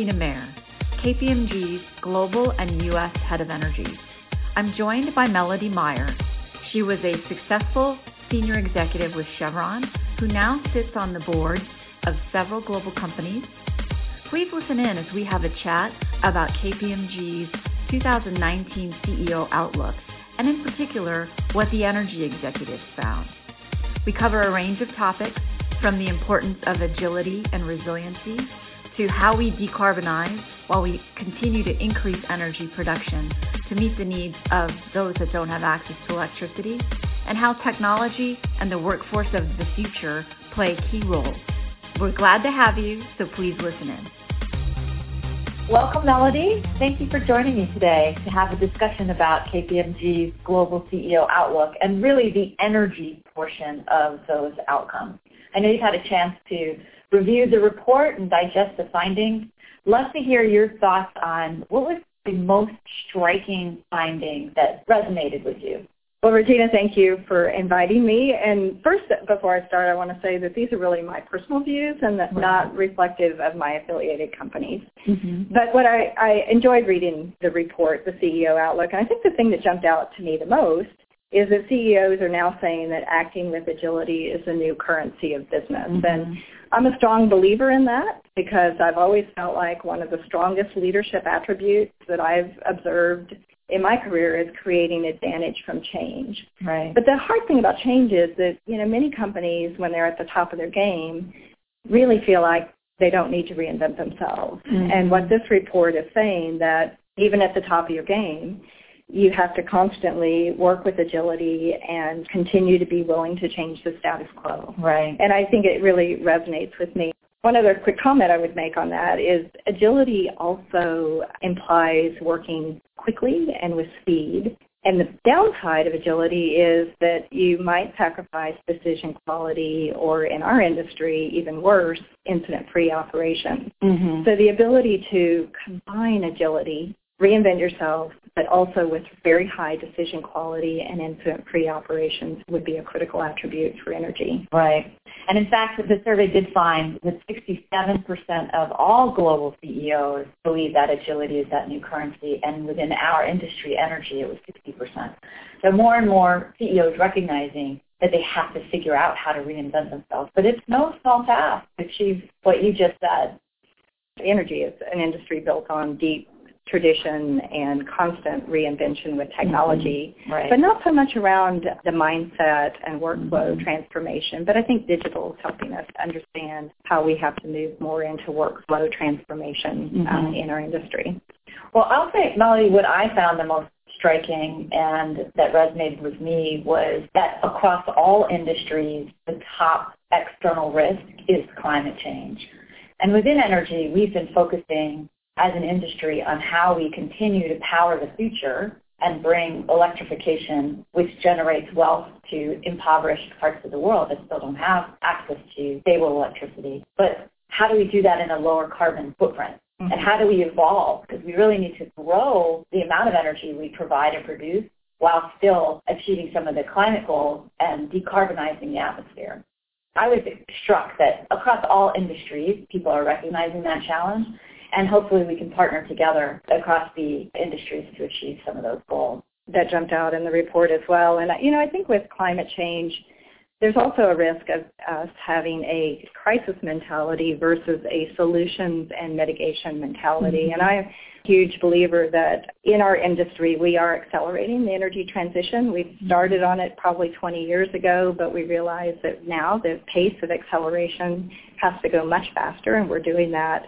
Regina Mayer, KPMG's Global and U.S. Head of Energy. I'm joined by Melody Meyer. She was a successful senior executive with Chevron who now sits on the board of several global companies. Please listen in as we have a chat about KPMG's 2019 CEO outlook, and in particular, what the energy executives found. We cover a range of topics from the importance of agility and resiliency to how we decarbonize while we continue to increase energy production to meet the needs of those that don't have access to electricity, and how technology and the workforce of the future play key role. We're glad to have you, so please listen in. Welcome, Melody. Thank you for joining me today to have a discussion about KPMG's global CEO outlook and really the energy portion of those outcomes. I know you've had a chance to review the report and digest the findings. Love to hear your thoughts on what was the most striking finding that resonated with you. Well, Regina, thank you for inviting me. And first, before I start, I want to say that these are really my personal views and right. not reflective of my affiliated companies. Mm-hmm. But what I, I enjoyed reading the report, the CEO outlook, and I think the thing that jumped out to me the most is that CEOs are now saying that acting with agility is the new currency of business. Mm-hmm. And I'm a strong believer in that because I've always felt like one of the strongest leadership attributes that I've observed in my career is creating advantage from change. Right. But the hard thing about change is that, you know, many companies, when they're at the top of their game, really feel like they don't need to reinvent themselves. Mm-hmm. And what this report is saying that even at the top of your game, you have to constantly work with agility and continue to be willing to change the status quo. Right. And I think it really resonates with me. One other quick comment I would make on that is agility also implies working quickly and with speed. And the downside of agility is that you might sacrifice decision quality or, in our industry, even worse, incident-free operations. Mm-hmm. So the ability to combine agility, reinvent yourself, but also with very high decision quality and incident-free operations would be a critical attribute for energy. Right. And in fact, the survey did find that 67% of all global CEOs believe that agility is that new currency, and within our industry, energy, it was 60%. So more and more CEOs recognizing that they have to figure out how to reinvent themselves. But it's no small task to achieve what you just said. Energy is an industry built on deep tradition and constant reinvention with technology, mm-hmm. right. but not so much around the mindset and workflow mm-hmm. transformation. But I think digital is helping us understand how we have to move more into workflow transformation mm-hmm. uh, in our industry. Well, I'll say, Molly, what I found the most striking and that resonated with me was that across all industries, the top external risk is climate change. And within energy, we've been focusing as an industry on how we continue to power the future and bring electrification, which generates wealth to impoverished parts of the world that still don't have access to stable electricity. But how do we do that in a lower carbon footprint? Mm-hmm. And how do we evolve? Because we really need to grow the amount of energy we provide and produce while still achieving some of the climate goals and decarbonizing the atmosphere. I was struck that across all industries, people are recognizing that challenge and hopefully we can partner together across the industries to achieve some of those goals. That jumped out in the report as well. And, you know, I think with climate change, there's also a risk of us having a crisis mentality versus a solutions and mitigation mentality. Mm-hmm. And I'm a huge believer that in our industry, we are accelerating the energy transition. We mm-hmm. started on it probably 20 years ago, but we realize that now the pace of acceleration has to go much faster, and we're doing that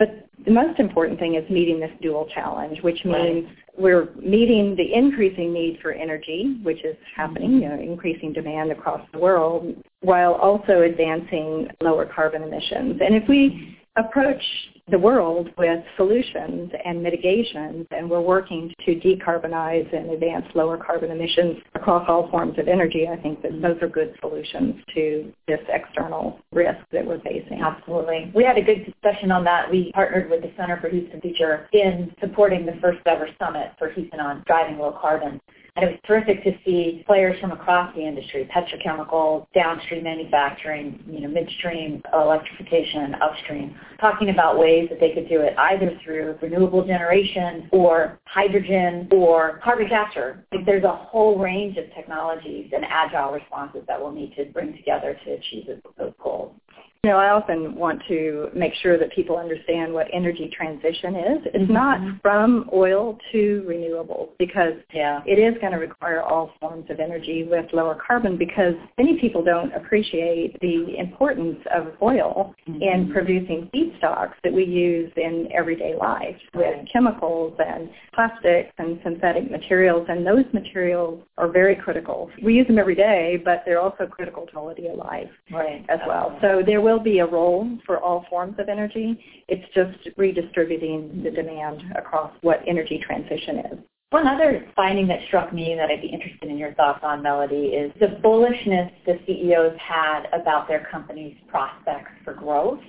but the most important thing is meeting this dual challenge, which means right. we're meeting the increasing need for energy, which is happening, mm-hmm. you know, increasing demand across the world, while also advancing lower carbon emissions. And if we approach the world with solutions and mitigations, and we're working to decarbonize and advance lower carbon emissions across all forms of energy. I think that those are good solutions to this external risk that we're facing. Absolutely. We had a good discussion on that. We partnered with the Center for Houston Future in supporting the first ever summit for Houston on driving low carbon. And it was terrific to see players from across the industry, petrochemical, downstream manufacturing, you know, midstream electrification, upstream, talking about ways that they could do it, either through renewable generation or hydrogen or carbon capture. Like there's a whole range of technologies and agile responses that we'll need to bring together to achieve those goals. You know, I often want to make sure that people understand what energy transition is. It's mm-hmm. not from oil to renewables because yeah. it is going to require all forms of energy with lower carbon because many people don't appreciate the importance of oil mm-hmm. in producing feedstocks that we use in everyday life with chemicals and plastics and synthetic materials and those materials are very critical. We use them every day, but they're also critical to quality of life right. as well. So there will will be a role for all forms of energy. It's just redistributing the demand across what energy transition is. One other finding that struck me that I'd be interested in your thoughts on, Melody, is the bullishness the CEOs had about their company's prospects for growth.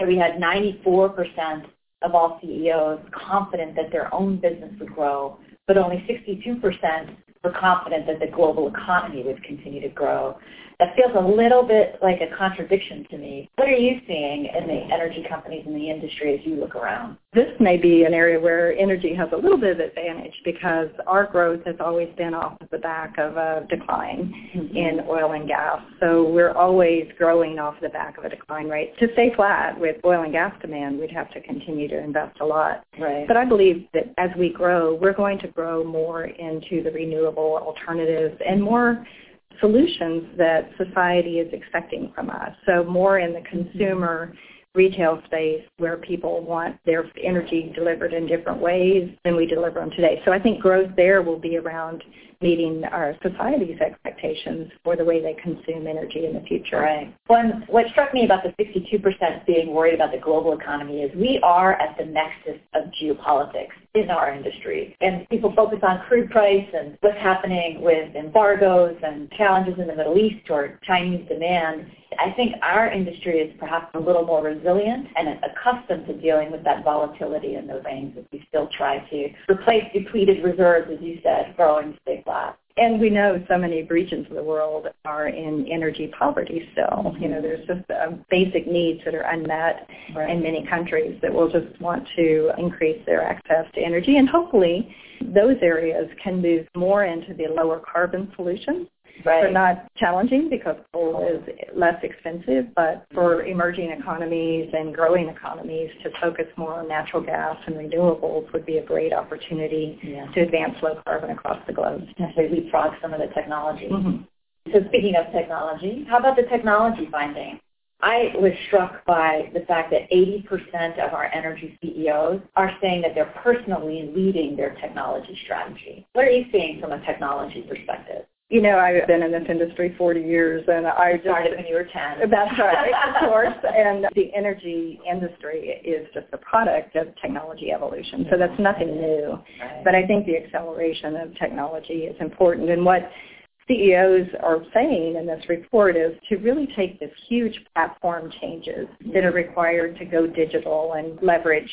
So we had 94% of all CEOs confident that their own business would grow, but only 62% were confident that the global economy would continue to grow that feels a little bit like a contradiction to me. What are you seeing in the energy companies in the industry as you look around? This may be an area where energy has a little bit of advantage because our growth has always been off of the back of a decline mm-hmm. in oil and gas. So we're always growing off the back of a decline rate. To stay flat with oil and gas demand, we'd have to continue to invest a lot. Right. But I believe that as we grow, we're going to grow more into the renewable alternatives and more solutions that society is expecting from us. So more in the mm-hmm. consumer retail space where people want their energy delivered in different ways than we deliver them today. So I think growth there will be around meeting our society's expectations for the way they consume energy in the future. Right. What struck me about the 62% being worried about the global economy is we are at the nexus of geopolitics in our industry. And people focus on crude price and what's happening with embargoes and challenges in the Middle East or Chinese demand. I think our industry is perhaps a little more resilient and accustomed to dealing with that volatility in those range as we still try to replace depleted reserves, as you said, growing stay And we know so many regions of the world are in energy poverty still. You know, there's just uh, basic needs that are unmet right. in many countries that will just want to increase their access to energy. And hopefully those areas can move more into the lower carbon solutions Right. They're not challenging because coal is less expensive, but for emerging economies and growing economies to focus more on natural gas and renewables would be a great opportunity yeah. to advance low carbon across the globe. So leapfrog some of the technology. Mm-hmm. So speaking of technology, how about the technology finding? I was struck by the fact that 80% of our energy CEOs are saying that they're personally leading their technology strategy. What are you seeing from a technology perspective? You know, I've been in this industry 40 years, and I started when you were 10. That's right, of course. And the energy industry is just a product of technology evolution, so that's nothing new. Right. But I think the acceleration of technology is important. And what CEOs are saying in this report is to really take this huge platform changes that are mm-hmm. required to go digital and leverage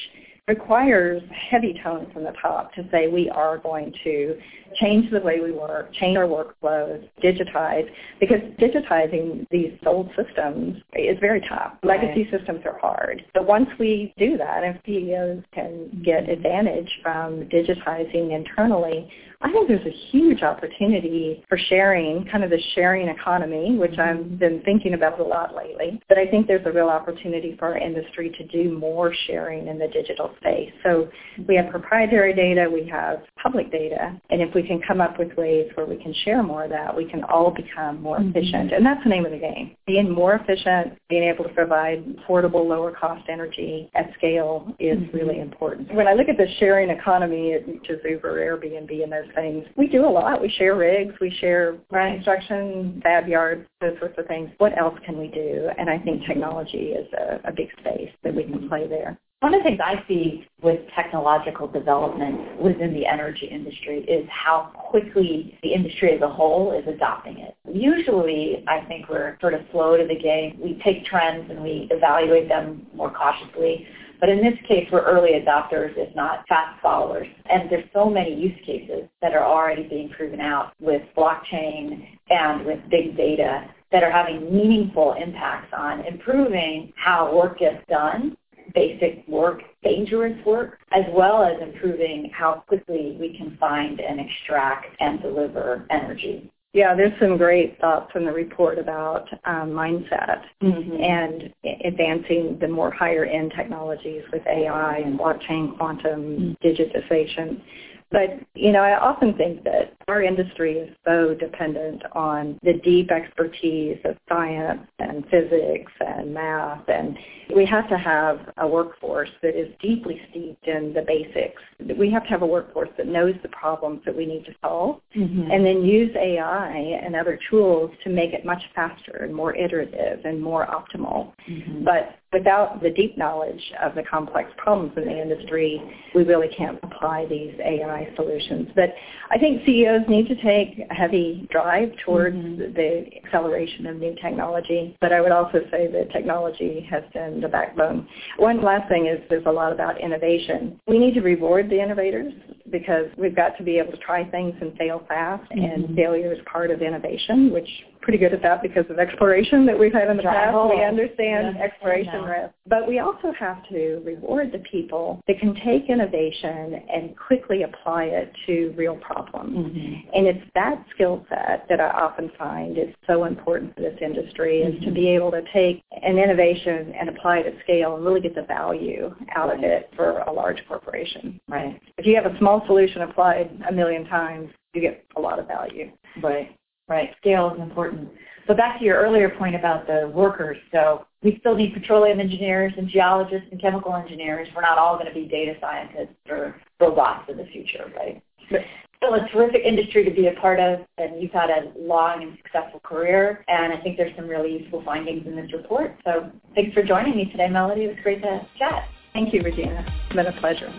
requires heavy tone from the top to say we are going to change the way we work, change our workflows, digitize, because digitizing these old systems is very tough. Right. Legacy systems are hard. But once we do that and CEOs can get advantage from digitizing internally, I think there's a huge opportunity for sharing, kind of the sharing economy, which mm-hmm. I've been thinking about a lot lately. But I think there's a real opportunity for our industry to do more sharing in the digital space. So we have proprietary data, we have public data, and if we can come up with ways where we can share more of that, we can all become more mm-hmm. efficient. And that's the name of the game. Being more efficient, being able to provide affordable, lower cost energy at scale is mm-hmm. really important. When I look at the sharing economy, which is Uber, Airbnb, and those things, we do a lot. We share rigs, we share right. construction, fab yards, those sorts of things. What else can we do? And I think technology is a, a big space that we can play there. One of the things I see with technological development within the energy industry is how quickly the industry as a whole is adopting it. Usually, I think we're sort of slow to the game. We take trends and we evaluate them more cautiously. But in this case, we're early adopters, if not fast followers. And there's so many use cases that are already being proven out with blockchain and with big data that are having meaningful impacts on improving how work gets done basic work, dangerous work, as well as improving how quickly we can find and extract and deliver energy. Yeah, there's some great thoughts in the report about um, mindset mm-hmm. and advancing the more higher end technologies with AI and blockchain, quantum, mm-hmm. digitization. But, you know, I often think that our industry is so dependent on the deep expertise of science and physics and math, and we have to have a workforce that is deeply steeped in the basics. We have to have a workforce that knows the problems that we need to solve, mm-hmm. and then use AI and other tools to make it much faster and more iterative and more optimal. Mm-hmm. But without the deep knowledge of the complex problems in the industry, we really can't apply these AI solutions. But I think CEOs need to take a heavy drive towards mm-hmm. the acceleration of new technology. But I would also say that technology has been the backbone. One last thing is there's a lot about innovation. We need to reward the innovators because we've got to be able to try things and fail fast, mm-hmm. and failure is part of innovation, which pretty good at that because of exploration that we've had in the past. We understand exploration risk. But we also have to reward the people that can take innovation and quickly apply it to real problems. Mm-hmm. And it's that skill set that I often find is so important for this industry mm-hmm. is to mm-hmm. be able to take an innovation and apply it at scale and really get the value out right. of it for a large corporation. Right. If you have a small solution applied a million times, you get a lot of value. Right. Right. Scale is important. So back to your earlier point about the workers. So we still need petroleum engineers and geologists and chemical engineers. We're not all going to be data scientists or robots in the future, right? But still a terrific industry to be a part of, and you've had a long and successful career, and I think there's some really useful findings in this report. So thanks for joining me today, Melody. It was great to chat. Thank you, Regina. It's been a pleasure.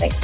Thanks.